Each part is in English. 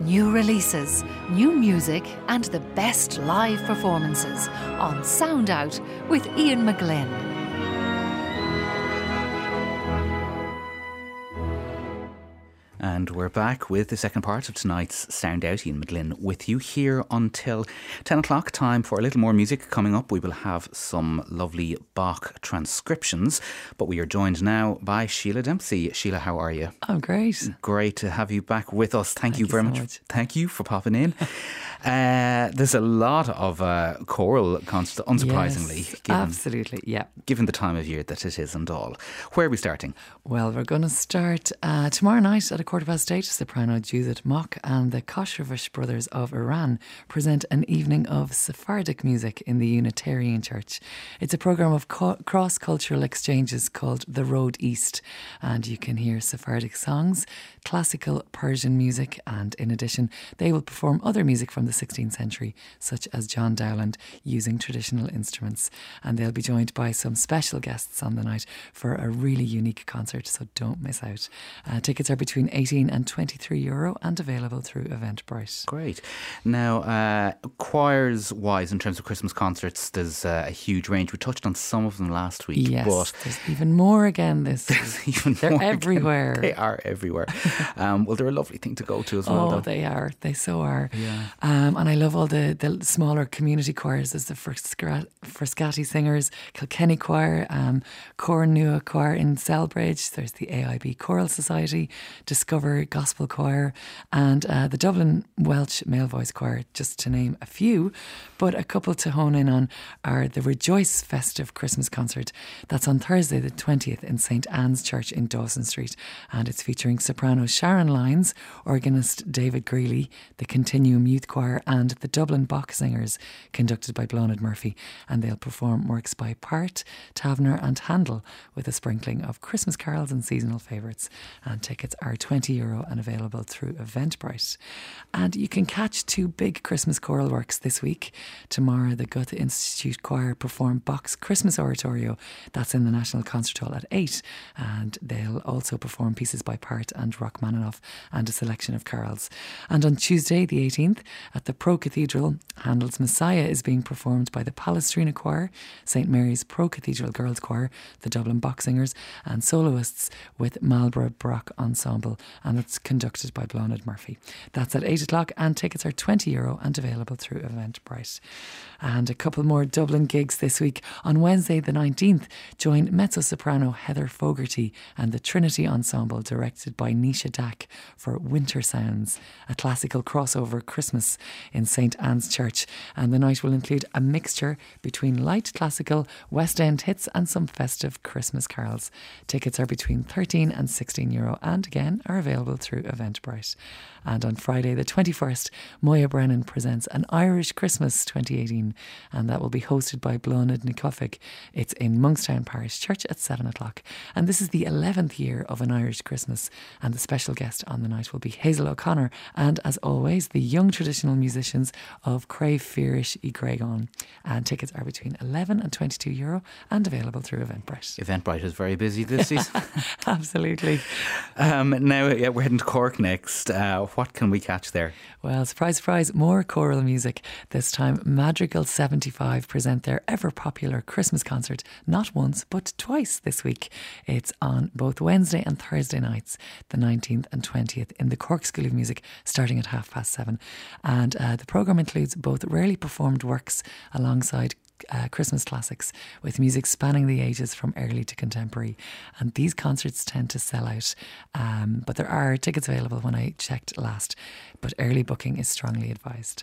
New releases, new music, and the best live performances on Sound Out with Ian McGlynn. And we're back with the second part of tonight's Sound Out. Ian McGlynn with you here until 10 o'clock. Time for a little more music coming up. We will have some lovely Bach transcriptions, but we are joined now by Sheelagh Dempsey. Sheelagh, how are you? I'm great. Great to have you back with us. Thank, Thank you you very so much. much. Thank you for popping in. uh, there's a lot of uh, choral const unsurprisingly, Yes, given, absolutely. Yeah. given the time of year that it is and all. Where are we starting? Well, we're going to start uh, tomorrow night at a quarter past eight. Soprano Judith Mok and the Khoshravesh Brothers of Iran present an evening of Sephardic music in the Unitarian Church. It's a program of co- cross cultural exchanges called The Road East, and you can hear Sephardic songs, classical Persian music, and in addition, they will perform other music from the 16th century, such as John Dowland, using traditional instruments. And they'll be joined by some special guests on the night for a really unique concert, so don't miss out. Uh, tickets are between 18 and 23 euro and available through Eventbrite. Great. Now, uh, choirs wise, in terms of Christmas concerts, there's uh, a huge range. We touched on some of them last week, Yes, but there's even more again this there's even They're more again. everywhere. They are everywhere. um, well, they're a lovely thing to go to as well. Oh, though. they are. They so are. Yeah. Um, and I love all the, the smaller community choirs. There's the Frasca- Frascati Singers, Kilkenny Choir, um, Cor Nua Choir in Celbridge. There's the AIB Choral Society, Discover Gospel Choir, and uh, the Dublin Welsh Male Voice Choir, just to name a few. But a couple to hone in on are the Rejoice Festive Christmas Concert. That's on Thursday, the 20th, in St Anne's Church in Dawson Street. And it's featuring soprano Sharon Lyons, organist David Greeley, the Continuum Youth Choir, and the Dublin Bach Singers, conducted by Blánaid Murphy. And they'll perform works by Pärt, Tavener, and Handel with a sprinkling of Christmas carols and seasonal favourites. And tickets are 20 euro and available through Eventbrite. And you can catch two big Christmas choral works this week. Tomorrow, the Goethe Institute Choir perform Bach's Christmas Oratorio. That's in the National Concert Hall at 8. And they'll also perform pieces by Pärt and Rachmaninoff and a selection of carols. And on Tuesday, the 18th, at the Pro Cathedral, Handel's Messiah is being performed by the Palestrina Choir, St Mary's Pro Cathedral Girls Choir, the Dublin Bach Singers, and soloists with Marlborough Baroque Ensemble. And it's conducted by Blánaid Murphy. That's at 8 o'clock, and tickets are 20 euro and available through Eventbrite. And a couple more Dublin gigs this week. On Wednesday, the 19th, join mezzo soprano Heather Fogarty and the Trinity Ensemble, directed by Nisha Dack, for Winter Sounds, a classical crossover Christmas in St Anne's Church. And the night will include a mixture between light classical, West End hits, and some festive Christmas carols. Tickets are between 13 and 16 euro and again are available through Eventbrite. And on Friday, the 21st, Moya Brennan presents an Irish Christmas 2018, and that will be hosted by Bláthnaid Ní Chofaigh. It's in Monkstown Parish Church at 7 o'clock. And this is the 11th year of an Irish Christmas, and the special guest on the night will be Hazel O'Connor, and as always, the young traditional musicians of Crave Fearish y Gregon. And tickets are between 11 and 22 euro and available through Eventbrite. Eventbrite is very busy this season. Absolutely. um, now, yeah, we're heading to Cork next. Uh, what can we catch there? Well, surprise, surprise, more choral music. This time, Madrigal 75 present their ever popular Christmas concert, not once, but twice this week. It's on both Wednesday and Thursday nights, the 19th and 20th, in the Cork School of Music, starting at half past seven. And uh, the programme includes both rarely performed works alongside uh, Christmas classics with music spanning the ages from early to contemporary. And these concerts tend to sell out, um, but there are tickets available when I checked last. But early booking is strongly advised.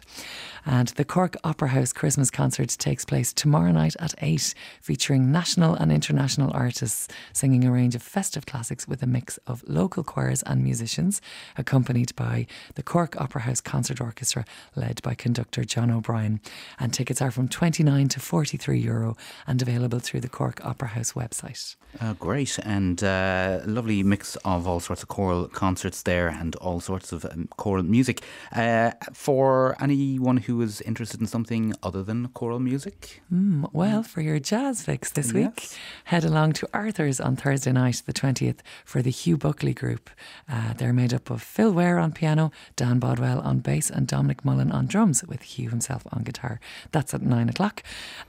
And the Cork Opera House Christmas concert takes place tomorrow night at 8, featuring national and international artists singing a range of festive classics with a mix of local choirs and musicians, accompanied by the Cork Opera House Concert Orchestra, led by conductor John O'Brien. And tickets are from 29 to 43 euro and available through the Cork Opera House website. Uh, great and uh, lovely mix of all sorts of choral concerts there and all sorts of um, choral music. Uh, for anyone who is interested in something other than choral music? Mm, well, for your jazz fix this week, head along to Arthur's on Thursday night, the 20th, for the Hugh Buckley Group. Uh, they're made up of Phil Ware on piano, Dan Bodwell on bass, and Dominic Mullen on drums, with Hugh himself on guitar. That's at nine o'clock.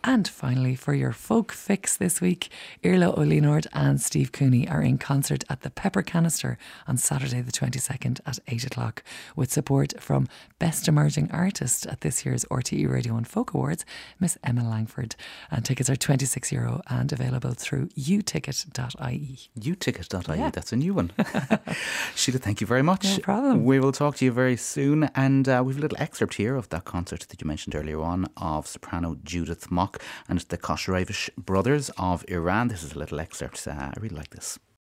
And finally, for your folk fix this week, Iarla Ó Lionáird and Steve Cooney are in concert at the Pepper Canister on Saturday, the 22nd at 8 o'clock, with support from Best Emerging Artist at this year's RTE Radio and Folk Awards, Miss Emma Langford. And tickets are 26 euro and available through uticket.ie. uticket.ie, yeah. that's a new one. Sheelagh, thank you very much. No problem. We will talk to you very soon. And uh, we have a little excerpt here of that concert that you mentioned earlier on of soprano Judith Mok and the Khoshravesh brothers of Iran. This is a little excerpt. Uh, I really like this.